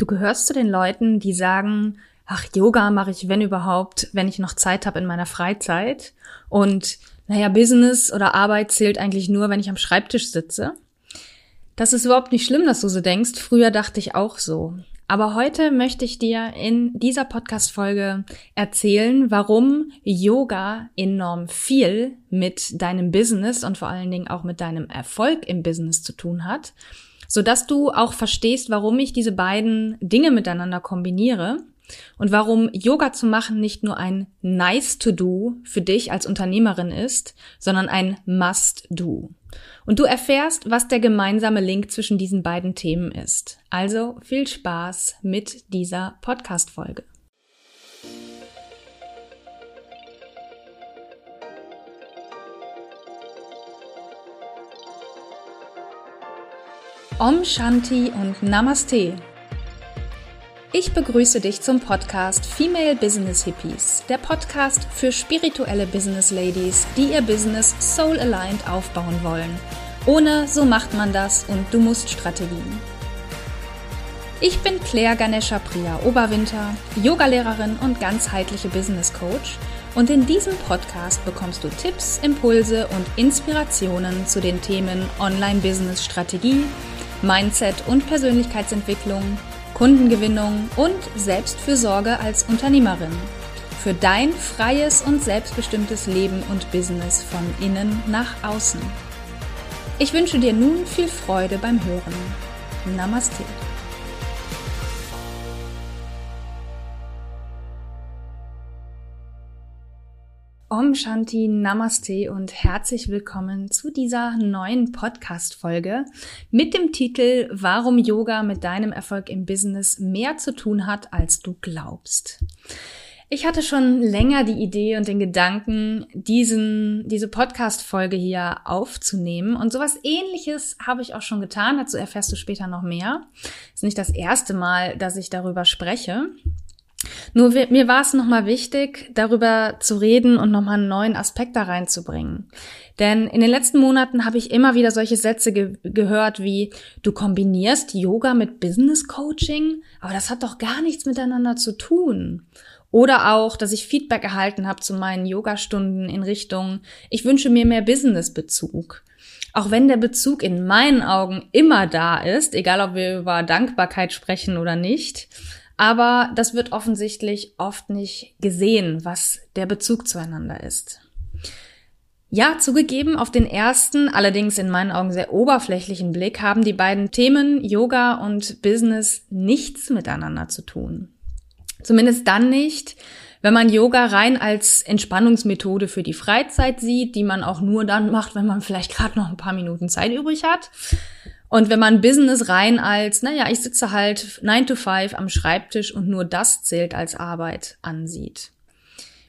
Du gehörst zu den Leuten, die sagen, ach, Yoga mache ich, wenn überhaupt, wenn ich noch Zeit habe in meiner Freizeit. Und naja, Business oder Arbeit zählt eigentlich nur, wenn ich am Schreibtisch sitze. Das ist überhaupt nicht schlimm, dass du so denkst. Früher dachte ich auch so. Aber heute möchte ich dir in dieser Podcast-Folge erzählen, warum Yoga enorm viel mit deinem Business und vor allen Dingen auch mit deinem Erfolg im Business zu tun hat, sodass du auch verstehst, warum ich diese beiden Dinge miteinander kombiniere und warum Yoga zu machen nicht nur ein Nice to Do für dich als Unternehmerin ist, sondern ein Must Do. Und du erfährst, was der gemeinsame Link zwischen diesen beiden Themen ist. Also viel Spaß mit dieser Podcast-Folge. Om Shanti und Namaste. Ich begrüße dich zum Podcast Female Business Hippies, der Podcast für spirituelle Business Ladies, die ihr Business soul aligned aufbauen wollen. Ohne so macht man das und du musst Strategien. Ich bin Claire Ganesha Priya Oberwinter, Yogalehrerin und ganzheitliche Business Coach und in diesem Podcast bekommst du Tipps, Impulse und Inspirationen zu den Themen Online Business Strategie, Mindset und Persönlichkeitsentwicklung Kundengewinnung und Selbstfürsorge als Unternehmerin. Für dein freies und selbstbestimmtes Leben und Business von innen nach außen. Ich wünsche dir nun viel Freude beim Hören. Namaste. Om Shanti Namaste und herzlich willkommen zu dieser neuen Podcast-Folge mit dem Titel Warum Yoga mit deinem Erfolg im Business mehr zu tun hat, als du glaubst. Ich hatte schon länger die Idee und den Gedanken, diesen, diese Podcast-Folge hier aufzunehmen. Und sowas ähnliches habe ich auch schon getan. Dazu erfährst du später noch mehr. Ist nicht das erste Mal, dass ich darüber spreche. Nur mir war es nochmal wichtig, darüber zu reden und nochmal einen neuen Aspekt da reinzubringen. Denn in den letzten Monaten habe ich immer wieder solche Sätze ge gehört wie, du kombinierst Yoga mit Business Coaching, aber das hat doch gar nichts miteinander zu tun. Oder auch, dass ich Feedback erhalten habe zu meinen Yogastunden in Richtung, ich wünsche mir mehr Business-Bezug. Auch wenn der Bezug in meinen Augen immer da ist, egal ob wir über Dankbarkeit sprechen oder nicht, aber das wird offensichtlich oft nicht gesehen, was der Bezug zueinander ist. Ja, zugegeben, auf den ersten, allerdings in meinen Augen sehr oberflächlichen Blick haben die beiden Themen Yoga und Business nichts miteinander zu tun. Zumindest dann nicht, wenn man Yoga rein als Entspannungsmethode für die Freizeit sieht, die man auch nur dann macht, wenn man vielleicht gerade noch ein paar Minuten Zeit übrig hat. Und wenn man Business rein als, naja, ich sitze halt 9 to 5 am Schreibtisch und nur das zählt als Arbeit ansieht.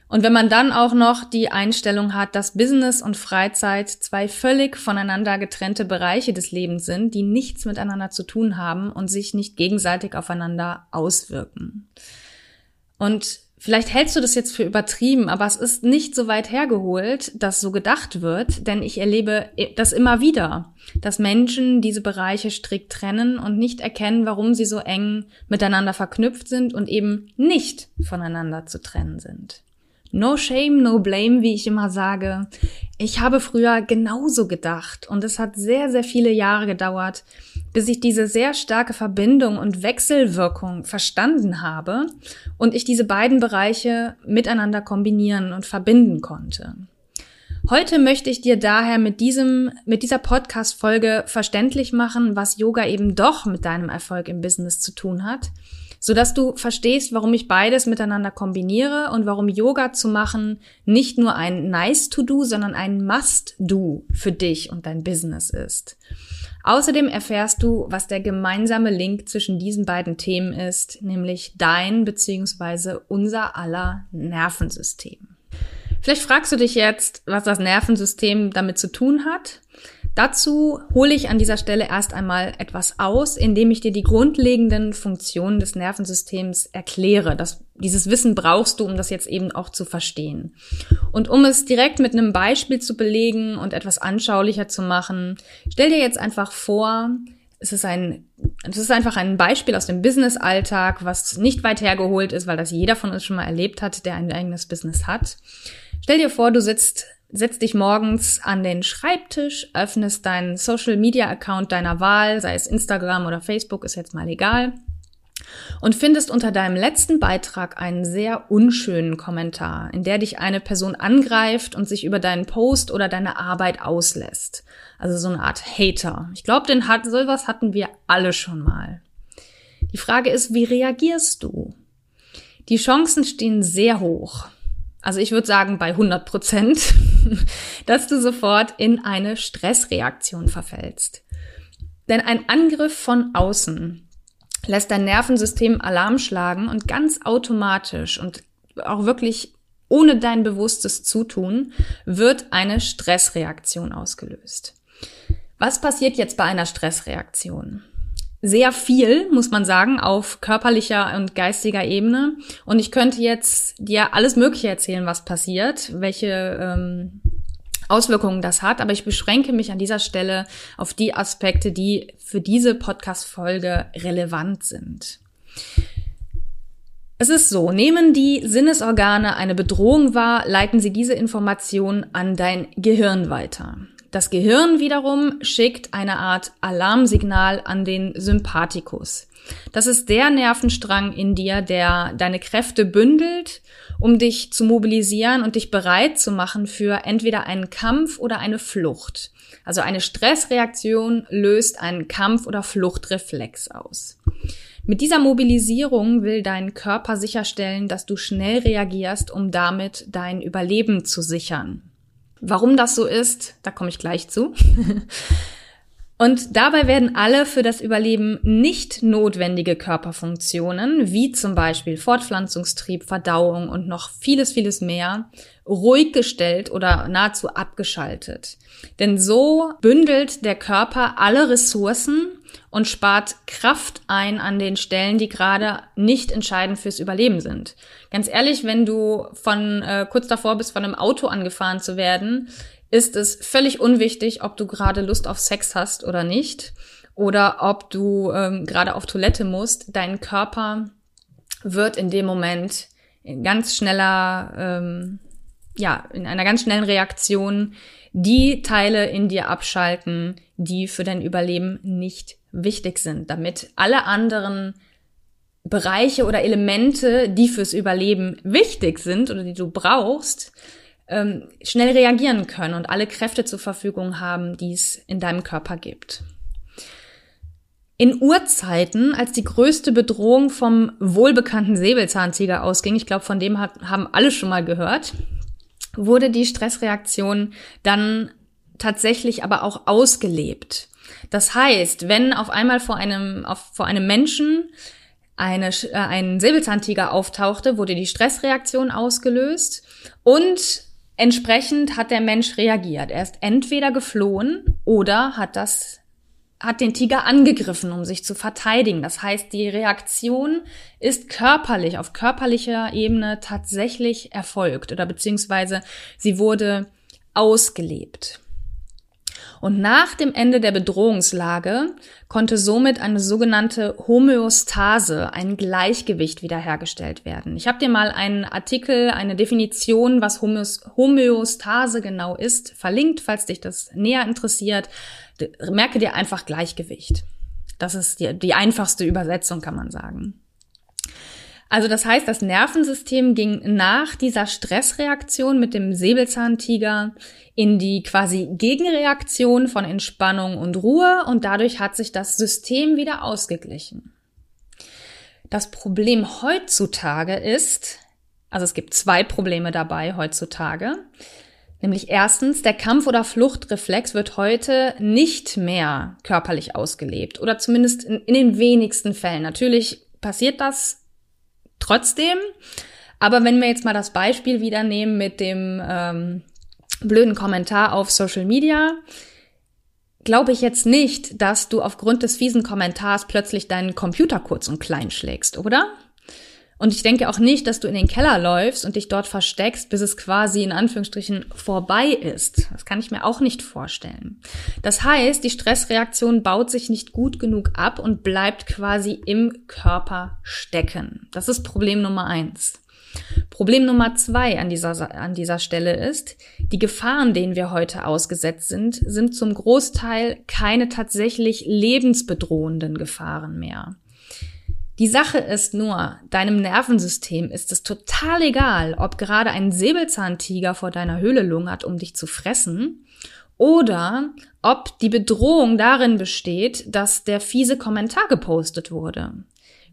Und wenn man dann auch noch die Einstellung hat, dass Business und Freizeit zwei völlig voneinander getrennte Bereiche des Lebens sind, die nichts miteinander zu tun haben und sich nicht gegenseitig aufeinander auswirken. Und Vielleicht hältst du das jetzt für übertrieben, aber es ist nicht so weit hergeholt, dass so gedacht wird, denn ich erlebe das immer wieder, dass Menschen diese Bereiche strikt trennen und nicht erkennen, warum sie so eng miteinander verknüpft sind und eben nicht voneinander zu trennen sind. No shame, no blame, wie ich immer sage. Ich habe früher genauso gedacht und es hat sehr, sehr viele Jahre gedauert, bis ich diese sehr starke Verbindung und Wechselwirkung verstanden habe und ich diese beiden Bereiche miteinander kombinieren und verbinden konnte. Heute möchte ich dir daher mit diesem, mit dieser Podcast-Folge verständlich machen, was Yoga eben doch mit deinem Erfolg im Business zu tun hat sodass du verstehst, warum ich beides miteinander kombiniere und warum Yoga zu machen nicht nur ein Nice to do, sondern ein Must do für dich und dein Business ist. Außerdem erfährst du, was der gemeinsame Link zwischen diesen beiden Themen ist, nämlich dein bzw. unser aller Nervensystem. Vielleicht fragst du dich jetzt, was das Nervensystem damit zu tun hat. Dazu hole ich an dieser Stelle erst einmal etwas aus, indem ich dir die grundlegenden Funktionen des Nervensystems erkläre. Das, dieses Wissen brauchst du, um das jetzt eben auch zu verstehen. Und um es direkt mit einem Beispiel zu belegen und etwas anschaulicher zu machen, stell dir jetzt einfach vor, es ist ein, es ist einfach ein Beispiel aus dem Business-Alltag, was nicht weit hergeholt ist, weil das jeder von uns schon mal erlebt hat, der ein eigenes Business hat. Stell dir vor, du sitzt, setzt dich morgens an den Schreibtisch, öffnest deinen Social-Media-Account deiner Wahl, sei es Instagram oder Facebook, ist jetzt mal egal, und findest unter deinem letzten Beitrag einen sehr unschönen Kommentar, in der dich eine Person angreift und sich über deinen Post oder deine Arbeit auslässt. Also so eine Art Hater. Ich glaube, den hat, sowas hatten wir alle schon mal. Die Frage ist, wie reagierst du? Die Chancen stehen sehr hoch. Also ich würde sagen bei 100 Prozent, dass du sofort in eine Stressreaktion verfällst. Denn ein Angriff von außen lässt dein Nervensystem Alarm schlagen und ganz automatisch und auch wirklich ohne dein bewusstes Zutun wird eine Stressreaktion ausgelöst. Was passiert jetzt bei einer Stressreaktion? Sehr viel, muss man sagen, auf körperlicher und geistiger Ebene. Und ich könnte jetzt dir alles Mögliche erzählen, was passiert, welche ähm, Auswirkungen das hat, aber ich beschränke mich an dieser Stelle auf die Aspekte, die für diese Podcast-Folge relevant sind. Es ist so, nehmen die Sinnesorgane eine Bedrohung wahr, leiten sie diese Information an dein Gehirn weiter. Das Gehirn wiederum schickt eine Art Alarmsignal an den Sympathikus. Das ist der Nervenstrang in dir, der deine Kräfte bündelt, um dich zu mobilisieren und dich bereit zu machen für entweder einen Kampf oder eine Flucht. Also eine Stressreaktion löst einen Kampf- oder Fluchtreflex aus. Mit dieser Mobilisierung will dein Körper sicherstellen, dass du schnell reagierst, um damit dein Überleben zu sichern. Warum das so ist, da komme ich gleich zu. Und dabei werden alle für das Überleben nicht notwendige Körperfunktionen, wie zum Beispiel Fortpflanzungstrieb, Verdauung und noch vieles, vieles mehr, ruhig gestellt oder nahezu abgeschaltet. Denn so bündelt der Körper alle Ressourcen und spart Kraft ein an den Stellen, die gerade nicht entscheidend fürs Überleben sind. Ganz ehrlich, wenn du von äh, kurz davor bist, von einem Auto angefahren zu werden, ist es völlig unwichtig, ob du gerade Lust auf Sex hast oder nicht oder ob du ähm, gerade auf Toilette musst. Dein Körper wird in dem Moment ganz schneller, ähm, ja, in einer ganz schnellen Reaktion die Teile in dir abschalten, die für dein Überleben nicht wichtig sind, damit alle anderen Bereiche oder Elemente, die fürs Überleben wichtig sind oder die du brauchst, ähm, schnell reagieren können und alle Kräfte zur Verfügung haben, die es in deinem Körper gibt. In Urzeiten, als die größte Bedrohung vom wohlbekannten Säbelzahntiger ausging, ich glaube, von dem hat, haben alle schon mal gehört, wurde die Stressreaktion dann tatsächlich aber auch ausgelebt. Das heißt, wenn auf einmal vor einem, auf, vor einem Menschen eine, äh, ein Säbelzahntiger auftauchte, wurde die Stressreaktion ausgelöst und Entsprechend hat der Mensch reagiert. Er ist entweder geflohen oder hat das hat den Tiger angegriffen, um sich zu verteidigen. Das heißt, die Reaktion ist körperlich, auf körperlicher Ebene tatsächlich erfolgt oder beziehungsweise sie wurde ausgelebt. Und nach dem Ende der Bedrohungslage konnte somit eine sogenannte Homöostase, ein Gleichgewicht wiederhergestellt werden. Ich habe dir mal einen Artikel, eine Definition, was Homöostase genau ist, verlinkt, falls dich das näher interessiert. Merke dir einfach Gleichgewicht. Das ist die, die einfachste Übersetzung, kann man sagen. Also das heißt, das Nervensystem ging nach dieser Stressreaktion mit dem Säbelzahntiger in die quasi Gegenreaktion von Entspannung und Ruhe und dadurch hat sich das System wieder ausgeglichen. Das Problem heutzutage ist, also es gibt zwei Probleme dabei heutzutage. Nämlich erstens, der Kampf- oder Fluchtreflex wird heute nicht mehr körperlich ausgelebt oder zumindest in, in den wenigsten Fällen. Natürlich passiert das trotzdem. Aber wenn wir jetzt mal das Beispiel wieder nehmen mit dem ähm, blöden Kommentar auf Social Media, glaube ich jetzt nicht, dass du aufgrund des fiesen Kommentars plötzlich deinen Computer kurz und klein schlägst, oder? Und ich denke auch nicht, dass du in den Keller läufst und dich dort versteckst, bis es quasi in Anführungsstrichen vorbei ist. Das kann ich mir auch nicht vorstellen. Das heißt, die Stressreaktion baut sich nicht gut genug ab und bleibt quasi im Körper stecken. Das ist Problem Nummer eins. Problem Nummer zwei an dieser, an dieser Stelle ist, die Gefahren, denen wir heute ausgesetzt sind, sind zum Großteil keine tatsächlich lebensbedrohenden Gefahren mehr. Die Sache ist nur, deinem Nervensystem ist es total egal, ob gerade ein Säbelzahntiger vor deiner Höhle lungert, um dich zu fressen, oder ob die Bedrohung darin besteht, dass der fiese Kommentar gepostet wurde.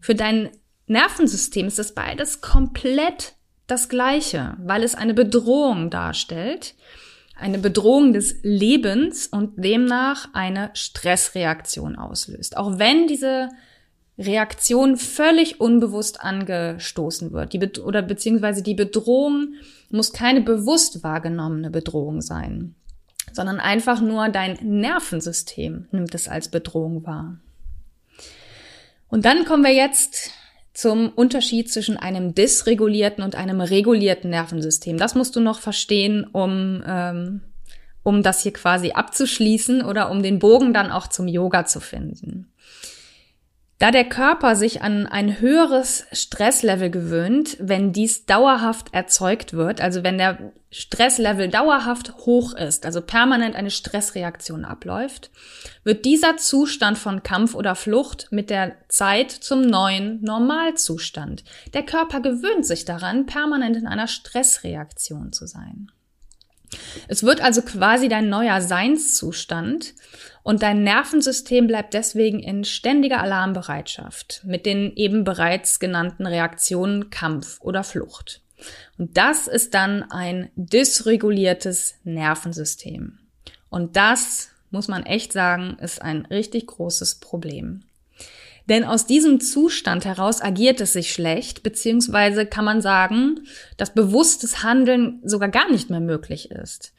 Für dein Nervensystem ist das beides komplett das Gleiche, weil es eine Bedrohung darstellt, eine Bedrohung des Lebens und demnach eine Stressreaktion auslöst. Auch wenn diese Reaktion völlig unbewusst angestoßen wird. Die Be oder beziehungsweise die Bedrohung muss keine bewusst wahrgenommene Bedrohung sein, sondern einfach nur dein Nervensystem nimmt es als Bedrohung wahr. Und dann kommen wir jetzt zum Unterschied zwischen einem dysregulierten und einem regulierten Nervensystem. Das musst du noch verstehen, um, ähm, um das hier quasi abzuschließen oder um den Bogen dann auch zum Yoga zu finden. Da der Körper sich an ein höheres Stresslevel gewöhnt, wenn dies dauerhaft erzeugt wird, also wenn der Stresslevel dauerhaft hoch ist, also permanent eine Stressreaktion abläuft, wird dieser Zustand von Kampf oder Flucht mit der Zeit zum neuen Normalzustand. Der Körper gewöhnt sich daran, permanent in einer Stressreaktion zu sein. Es wird also quasi dein neuer Seinszustand und dein Nervensystem bleibt deswegen in ständiger Alarmbereitschaft mit den eben bereits genannten Reaktionen Kampf oder Flucht. Und das ist dann ein dysreguliertes Nervensystem. Und das, muss man echt sagen, ist ein richtig großes Problem. Denn aus diesem Zustand heraus agiert es sich schlecht, beziehungsweise kann man sagen, dass bewusstes Handeln sogar gar nicht mehr möglich ist.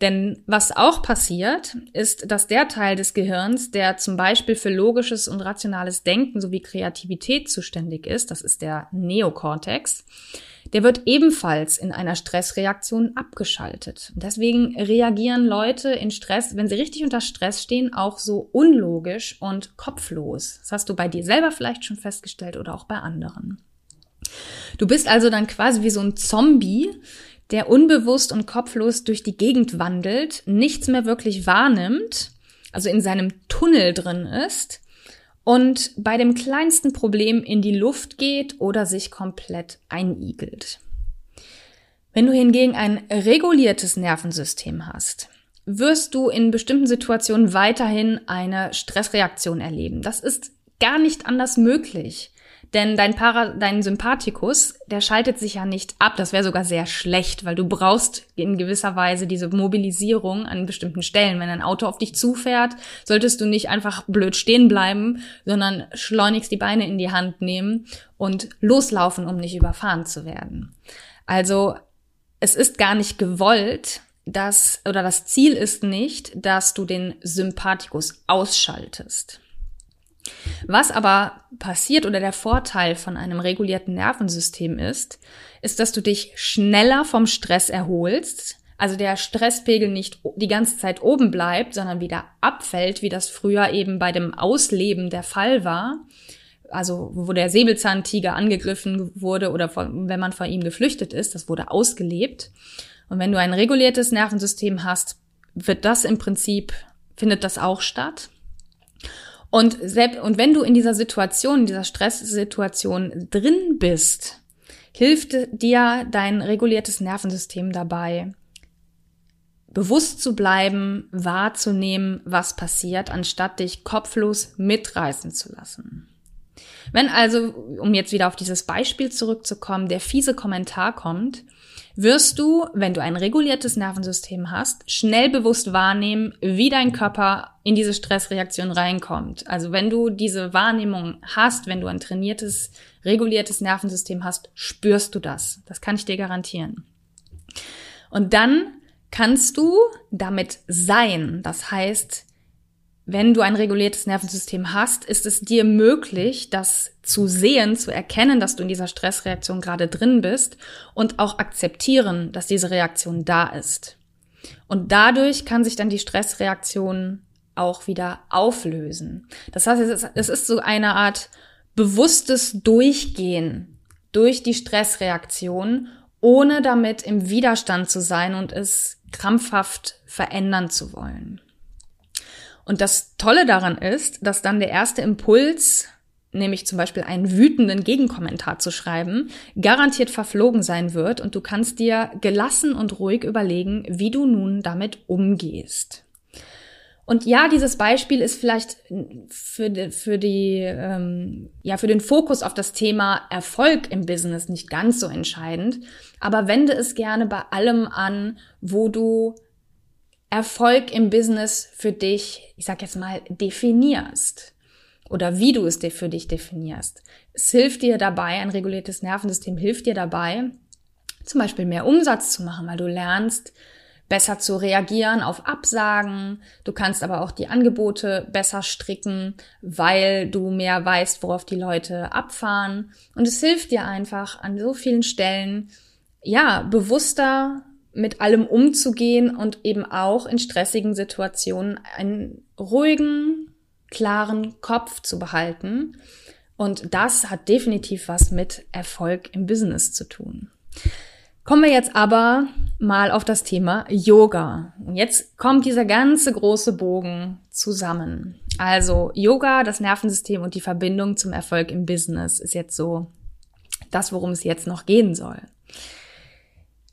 Denn was auch passiert, ist, dass der Teil des Gehirns, der zum Beispiel für logisches und rationales Denken sowie Kreativität zuständig ist, das ist der Neokortex, der wird ebenfalls in einer Stressreaktion abgeschaltet. deswegen reagieren Leute in Stress, wenn sie richtig unter Stress stehen, auch so unlogisch und kopflos. Das hast du bei dir selber vielleicht schon festgestellt oder auch bei anderen. Du bist also dann quasi wie so ein Zombie, der unbewusst und kopflos durch die Gegend wandelt, nichts mehr wirklich wahrnimmt, also in seinem Tunnel drin ist und bei dem kleinsten Problem in die Luft geht oder sich komplett einigelt. Wenn du hingegen ein reguliertes Nervensystem hast, wirst du in bestimmten Situationen weiterhin eine Stressreaktion erleben. Das ist gar nicht anders möglich. Denn dein, Para, dein Sympathikus, der schaltet sich ja nicht ab. Das wäre sogar sehr schlecht, weil du brauchst in gewisser Weise diese Mobilisierung an bestimmten Stellen. Wenn ein Auto auf dich zufährt, solltest du nicht einfach blöd stehen bleiben, sondern schleunigst die Beine in die Hand nehmen und loslaufen, um nicht überfahren zu werden. Also es ist gar nicht gewollt, dass, oder das Ziel ist nicht, dass du den Sympathikus ausschaltest. Was aber passiert oder der Vorteil von einem regulierten Nervensystem ist, ist, dass du dich schneller vom Stress erholst, also der Stresspegel nicht die ganze Zeit oben bleibt, sondern wieder abfällt, wie das früher eben bei dem Ausleben der Fall war. Also wo der Säbelzahntiger angegriffen wurde oder von, wenn man vor ihm geflüchtet ist, das wurde ausgelebt. Und wenn du ein reguliertes Nervensystem hast, wird das im Prinzip, findet das auch statt. Und selbst, und wenn du in dieser Situation, in dieser Stresssituation drin bist, hilft dir dein reguliertes Nervensystem dabei, bewusst zu bleiben, wahrzunehmen, was passiert, anstatt dich kopflos mitreißen zu lassen. Wenn also, um jetzt wieder auf dieses Beispiel zurückzukommen, der fiese Kommentar kommt, wirst du, wenn du ein reguliertes Nervensystem hast, schnell bewusst wahrnehmen, wie dein Körper in diese Stressreaktion reinkommt. Also wenn du diese Wahrnehmung hast, wenn du ein trainiertes, reguliertes Nervensystem hast, spürst du das. Das kann ich dir garantieren. Und dann kannst du damit sein. Das heißt, wenn du ein reguliertes Nervensystem hast, ist es dir möglich, das zu sehen, zu erkennen, dass du in dieser Stressreaktion gerade drin bist und auch akzeptieren, dass diese Reaktion da ist. Und dadurch kann sich dann die Stressreaktion auch wieder auflösen. Das heißt, es ist so eine Art bewusstes Durchgehen durch die Stressreaktion, ohne damit im Widerstand zu sein und es krampfhaft verändern zu wollen. Und das Tolle daran ist, dass dann der erste Impuls, nämlich zum Beispiel einen wütenden Gegenkommentar zu schreiben, garantiert verflogen sein wird und du kannst dir gelassen und ruhig überlegen, wie du nun damit umgehst. Und ja, dieses Beispiel ist vielleicht für die, für die ähm, ja für den Fokus auf das Thema Erfolg im Business nicht ganz so entscheidend, aber wende es gerne bei allem an, wo du Erfolg im Business für dich, ich sag jetzt mal, definierst oder wie du es dir für dich definierst. Es hilft dir dabei, ein reguliertes Nervensystem hilft dir dabei, zum Beispiel mehr Umsatz zu machen, weil du lernst, besser zu reagieren auf Absagen. Du kannst aber auch die Angebote besser stricken, weil du mehr weißt, worauf die Leute abfahren. Und es hilft dir einfach an so vielen Stellen, ja, bewusster mit allem umzugehen und eben auch in stressigen Situationen einen ruhigen, klaren Kopf zu behalten. Und das hat definitiv was mit Erfolg im Business zu tun. Kommen wir jetzt aber mal auf das Thema Yoga. Und jetzt kommt dieser ganze große Bogen zusammen. Also Yoga, das Nervensystem und die Verbindung zum Erfolg im Business ist jetzt so das, worum es jetzt noch gehen soll.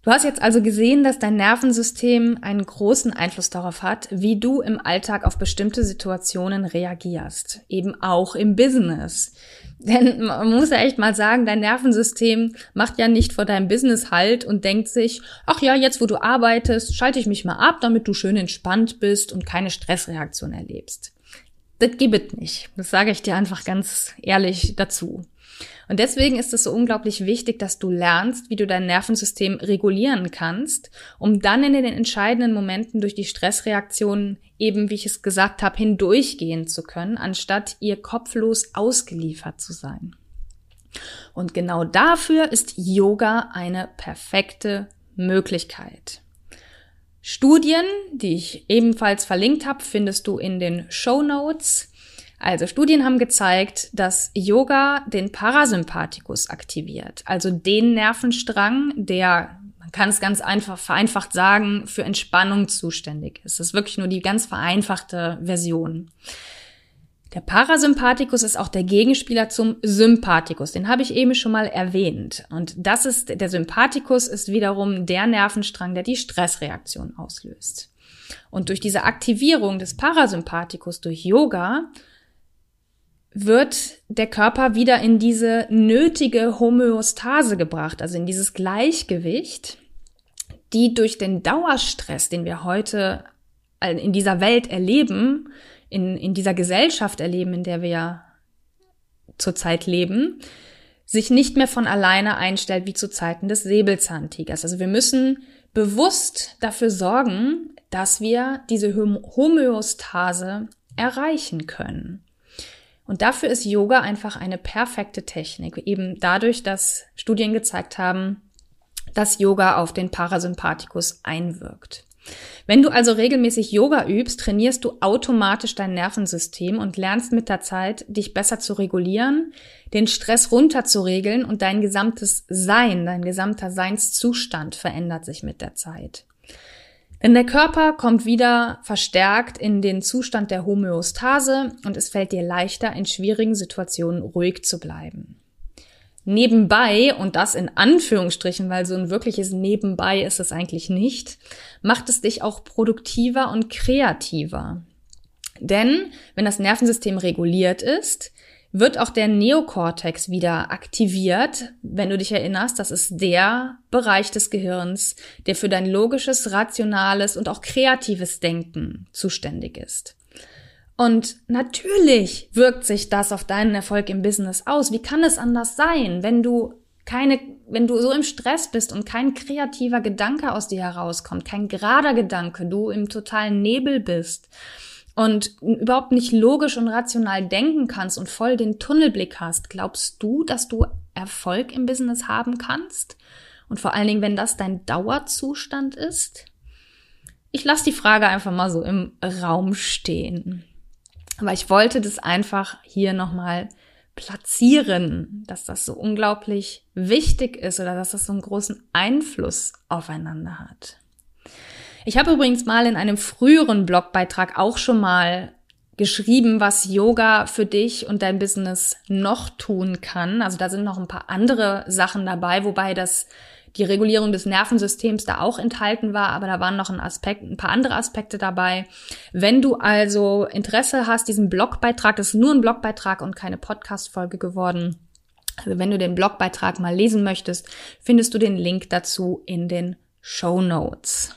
Du hast jetzt also gesehen, dass dein Nervensystem einen großen Einfluss darauf hat, wie du im Alltag auf bestimmte Situationen reagierst. Eben auch im Business. Denn man muss ja echt mal sagen, dein Nervensystem macht ja nicht vor deinem Business halt und denkt sich, ach ja, jetzt wo du arbeitest, schalte ich mich mal ab, damit du schön entspannt bist und keine Stressreaktion erlebst. Das gibt es nicht. Das sage ich dir einfach ganz ehrlich dazu. Und deswegen ist es so unglaublich wichtig, dass du lernst, wie du dein Nervensystem regulieren kannst, um dann in den entscheidenden Momenten durch die Stressreaktionen eben, wie ich es gesagt habe, hindurchgehen zu können, anstatt ihr kopflos ausgeliefert zu sein. Und genau dafür ist Yoga eine perfekte Möglichkeit. Studien, die ich ebenfalls verlinkt habe, findest du in den Show Notes. Also Studien haben gezeigt, dass Yoga den Parasympathikus aktiviert, also den Nervenstrang, der man kann es ganz einfach vereinfacht sagen, für Entspannung zuständig ist. Das ist wirklich nur die ganz vereinfachte Version. Der Parasympathikus ist auch der Gegenspieler zum Sympathikus. Den habe ich eben schon mal erwähnt. Und das ist, der Sympathikus ist wiederum der Nervenstrang, der die Stressreaktion auslöst. Und durch diese Aktivierung des Parasympathikus durch Yoga wird der Körper wieder in diese nötige Homöostase gebracht, also in dieses Gleichgewicht, die durch den Dauerstress, den wir heute in dieser Welt erleben, in, in dieser Gesellschaft erleben, in der wir zurzeit leben, sich nicht mehr von alleine einstellt wie zu Zeiten des Säbelzahntigers. Also wir müssen bewusst dafür sorgen, dass wir diese Homöostase erreichen können. Und dafür ist Yoga einfach eine perfekte Technik, eben dadurch, dass Studien gezeigt haben, dass Yoga auf den Parasympathikus einwirkt. Wenn du also regelmäßig Yoga übst, trainierst du automatisch dein Nervensystem und lernst mit der Zeit, dich besser zu regulieren, den Stress runterzuregeln und dein gesamtes Sein, dein gesamter Seinszustand verändert sich mit der Zeit. Denn der Körper kommt wieder verstärkt in den Zustand der Homöostase und es fällt dir leichter, in schwierigen Situationen ruhig zu bleiben. Nebenbei, und das in Anführungsstrichen, weil so ein wirkliches Nebenbei ist es eigentlich nicht, macht es dich auch produktiver und kreativer. Denn wenn das Nervensystem reguliert ist, wird auch der Neokortex wieder aktiviert. Wenn du dich erinnerst, das ist der Bereich des Gehirns, der für dein logisches, rationales und auch kreatives Denken zuständig ist. Und natürlich wirkt sich das auf deinen Erfolg im Business aus. Wie kann es anders sein, wenn du keine, wenn du so im Stress bist und kein kreativer Gedanke aus dir herauskommt, kein gerader Gedanke, du im totalen Nebel bist? Und überhaupt nicht logisch und rational denken kannst und voll den Tunnelblick hast, glaubst du, dass du Erfolg im Business haben kannst? Und vor allen Dingen, wenn das dein Dauerzustand ist? Ich lasse die Frage einfach mal so im Raum stehen. Aber ich wollte das einfach hier nochmal platzieren, dass das so unglaublich wichtig ist oder dass das so einen großen Einfluss aufeinander hat. Ich habe übrigens mal in einem früheren Blogbeitrag auch schon mal geschrieben, was Yoga für dich und dein Business noch tun kann. Also da sind noch ein paar andere Sachen dabei, wobei das die Regulierung des Nervensystems da auch enthalten war, aber da waren noch ein Aspekt, ein paar andere Aspekte dabei. Wenn du also Interesse hast, diesen Blogbeitrag, das ist nur ein Blogbeitrag und keine Podcast-Folge geworden. Also wenn du den Blogbeitrag mal lesen möchtest, findest du den Link dazu in den Show Notes.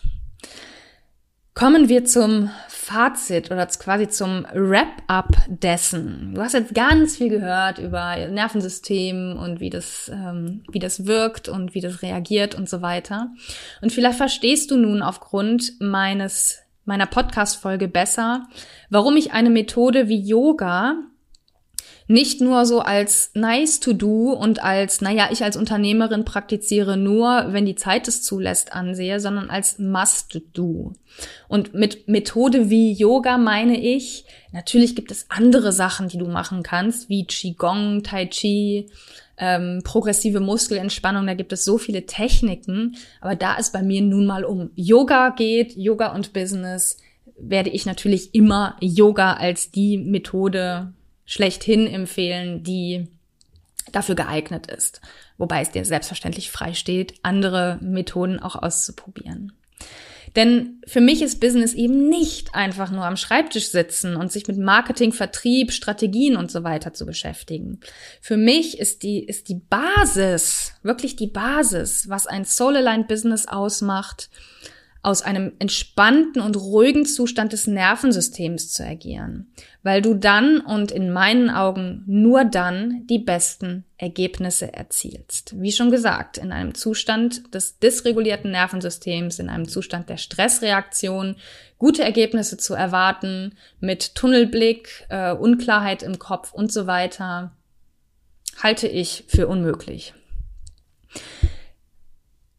Kommen wir zum Fazit oder quasi zum Wrap-up dessen. Du hast jetzt ganz viel gehört über Nervensystem und wie das, ähm, wie das wirkt und wie das reagiert und so weiter. Und vielleicht verstehst du nun aufgrund meines meiner Podcast-Folge besser, warum ich eine Methode wie Yoga nicht nur so als nice to do und als, naja, ich als Unternehmerin praktiziere nur, wenn die Zeit es zulässt, ansehe, sondern als must do. Und mit Methode wie Yoga meine ich, natürlich gibt es andere Sachen, die du machen kannst, wie Qigong, Tai Chi, ähm, progressive Muskelentspannung, da gibt es so viele Techniken, aber da es bei mir nun mal um Yoga geht, Yoga und Business, werde ich natürlich immer Yoga als die Methode schlechthin empfehlen, die dafür geeignet ist. Wobei es dir selbstverständlich frei steht, andere Methoden auch auszuprobieren. Denn für mich ist Business eben nicht einfach nur am Schreibtisch sitzen und sich mit Marketing, Vertrieb, Strategien und so weiter zu beschäftigen. Für mich ist die, ist die Basis, wirklich die Basis, was ein Soul-Aligned Business ausmacht, aus einem entspannten und ruhigen Zustand des Nervensystems zu agieren, weil du dann und in meinen Augen nur dann die besten Ergebnisse erzielst. Wie schon gesagt, in einem Zustand des dysregulierten Nervensystems, in einem Zustand der Stressreaktion, gute Ergebnisse zu erwarten, mit Tunnelblick, äh, Unklarheit im Kopf und so weiter, halte ich für unmöglich.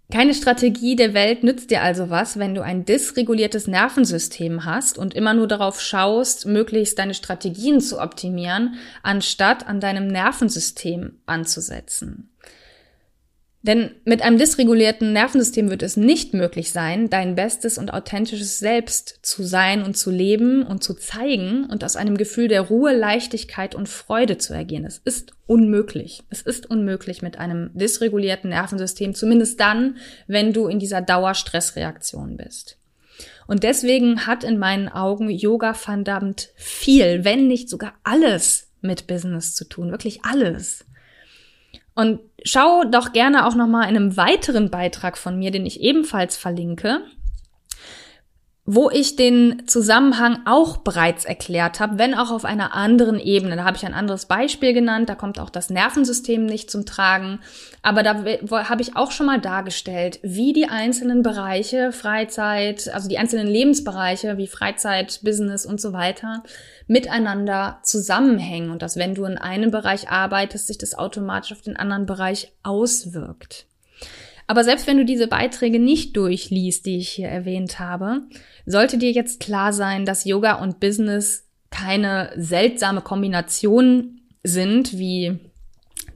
Keine Strategie der Welt nützt dir also was, wenn du ein dysreguliertes Nervensystem hast und immer nur darauf schaust, möglichst deine Strategien zu optimieren, anstatt an deinem Nervensystem anzusetzen. Denn mit einem dysregulierten Nervensystem wird es nicht möglich sein, dein bestes und authentisches Selbst zu sein und zu leben und zu zeigen und aus einem Gefühl der Ruhe, Leichtigkeit und Freude zu agieren. Es ist unmöglich. Es ist unmöglich mit einem dysregulierten Nervensystem, zumindest dann, wenn du in dieser Dauerstressreaktion bist. Und deswegen hat in meinen Augen Yoga verdammt viel, wenn nicht sogar alles mit Business zu tun. Wirklich alles. Und schau doch gerne auch noch mal in einem weiteren Beitrag von mir, den ich ebenfalls verlinke, wo ich den Zusammenhang auch bereits erklärt habe, wenn auch auf einer anderen Ebene. Da habe ich ein anderes Beispiel genannt, da kommt auch das Nervensystem nicht zum Tragen, aber da habe ich auch schon mal dargestellt, wie die einzelnen Bereiche Freizeit, also die einzelnen Lebensbereiche wie Freizeit, Business und so weiter miteinander zusammenhängen und dass wenn du in einem Bereich arbeitest, sich das automatisch auf den anderen Bereich auswirkt. Aber selbst wenn du diese Beiträge nicht durchliest, die ich hier erwähnt habe, sollte dir jetzt klar sein, dass Yoga und Business keine seltsame Kombination sind, wie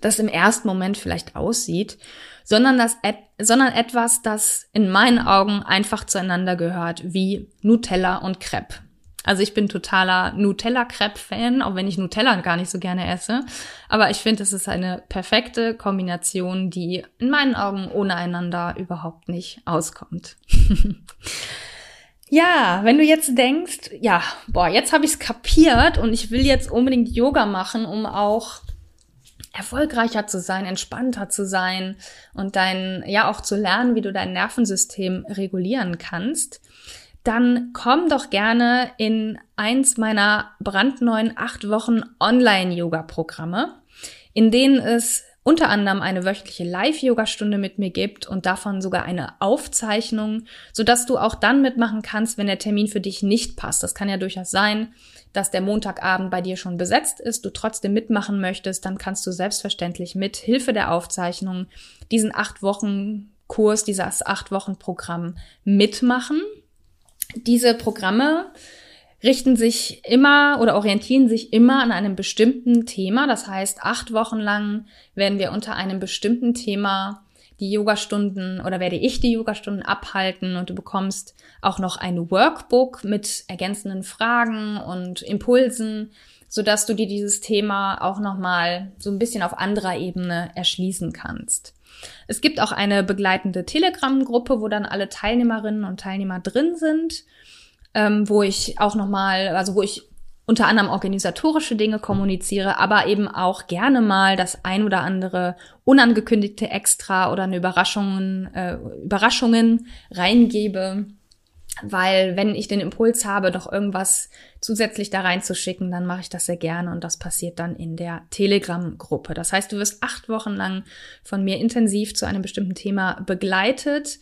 das im ersten Moment vielleicht aussieht, sondern, das, sondern etwas, das in meinen Augen einfach zueinander gehört, wie Nutella und Crepe. Also ich bin totaler Nutella-Crepe-Fan, auch wenn ich Nutella gar nicht so gerne esse. Aber ich finde, es ist eine perfekte Kombination, die in meinen Augen ohne einander überhaupt nicht auskommt. ja, wenn du jetzt denkst, ja, boah, jetzt habe ich es kapiert und ich will jetzt unbedingt Yoga machen, um auch erfolgreicher zu sein, entspannter zu sein und dein, ja, auch zu lernen, wie du dein Nervensystem regulieren kannst dann komm doch gerne in eins meiner brandneuen acht Wochen Online-Yoga-Programme, in denen es unter anderem eine wöchentliche Live-Yoga-Stunde mit mir gibt und davon sogar eine Aufzeichnung, sodass du auch dann mitmachen kannst, wenn der Termin für dich nicht passt. Das kann ja durchaus sein, dass der Montagabend bei dir schon besetzt ist, du trotzdem mitmachen möchtest, dann kannst du selbstverständlich mit Hilfe der Aufzeichnung diesen acht Wochen Kurs, dieses acht Wochen Programm mitmachen. Diese Programme richten sich immer oder orientieren sich immer an einem bestimmten Thema. Das heißt, acht Wochen lang werden wir unter einem bestimmten Thema die Yogastunden oder werde ich die Yogastunden abhalten und du bekommst auch noch ein Workbook mit ergänzenden Fragen und Impulsen, so dass du dir dieses Thema auch nochmal so ein bisschen auf anderer Ebene erschließen kannst. Es gibt auch eine begleitende Telegram-Gruppe, wo dann alle Teilnehmerinnen und Teilnehmer drin sind ähm, wo ich auch nochmal, also wo ich unter anderem organisatorische Dinge kommuniziere, aber eben auch gerne mal das ein oder andere unangekündigte Extra oder eine Überraschungen, äh, Überraschungen reingebe. Weil wenn ich den Impuls habe, doch irgendwas zusätzlich da reinzuschicken, dann mache ich das sehr gerne und das passiert dann in der Telegram-Gruppe. Das heißt, du wirst acht Wochen lang von mir intensiv zu einem bestimmten Thema begleitet.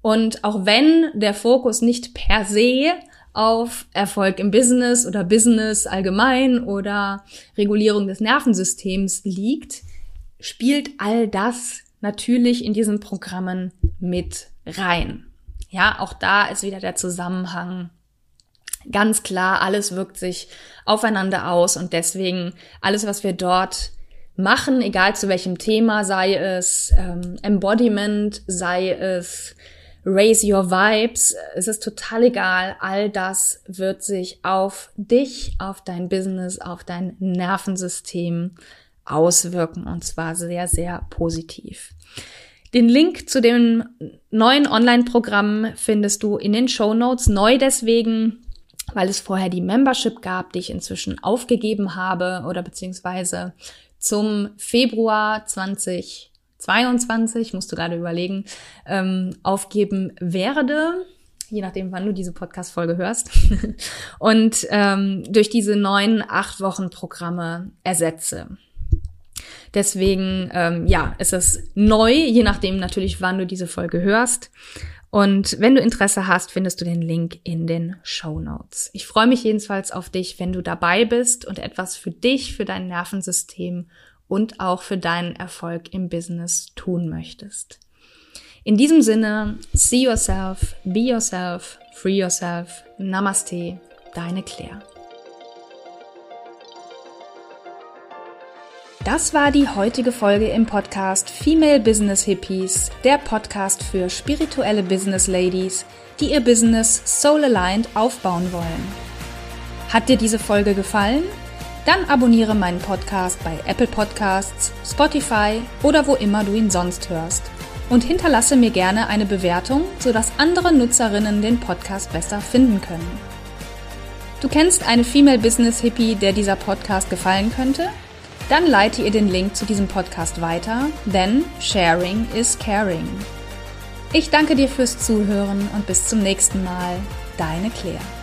Und auch wenn der Fokus nicht per se auf Erfolg im Business oder Business allgemein oder Regulierung des Nervensystems liegt, spielt all das natürlich in diesen Programmen mit rein. Ja, auch da ist wieder der Zusammenhang ganz klar, alles wirkt sich aufeinander aus und deswegen alles, was wir dort machen, egal zu welchem Thema, sei es ähm, Embodiment, sei es Raise Your Vibes. Es ist total egal. All das wird sich auf dich, auf dein Business, auf dein Nervensystem auswirken und zwar sehr, sehr positiv. Den Link zu dem neuen Online-Programm findest du in den Show Notes. Neu deswegen, weil es vorher die Membership gab, die ich inzwischen aufgegeben habe oder beziehungsweise zum Februar 20 22, musst du gerade überlegen, ähm, aufgeben werde je nachdem, wann du diese Podcast-Folge hörst, und ähm, durch diese neuen acht Wochen Programme ersetze. Deswegen, ähm, ja, ist es neu, je nachdem natürlich, wann du diese Folge hörst. Und wenn du Interesse hast, findest du den Link in den Show Notes. Ich freue mich jedenfalls auf dich, wenn du dabei bist und etwas für dich, für dein Nervensystem und auch für deinen Erfolg im Business tun möchtest. In diesem Sinne, see yourself, be yourself, free yourself. Namaste, deine Claire. Das war die heutige Folge im Podcast Female Business Hippies, der Podcast für spirituelle Business Ladies, die ihr Business soul aligned aufbauen wollen. Hat dir diese Folge gefallen? Dann abonniere meinen Podcast bei Apple Podcasts, Spotify oder wo immer du ihn sonst hörst. Und hinterlasse mir gerne eine Bewertung, sodass andere Nutzerinnen den Podcast besser finden können. Du kennst eine Female Business Hippie, der dieser Podcast gefallen könnte? Dann leite ihr den Link zu diesem Podcast weiter, denn Sharing is Caring. Ich danke dir fürs Zuhören und bis zum nächsten Mal. Deine Claire.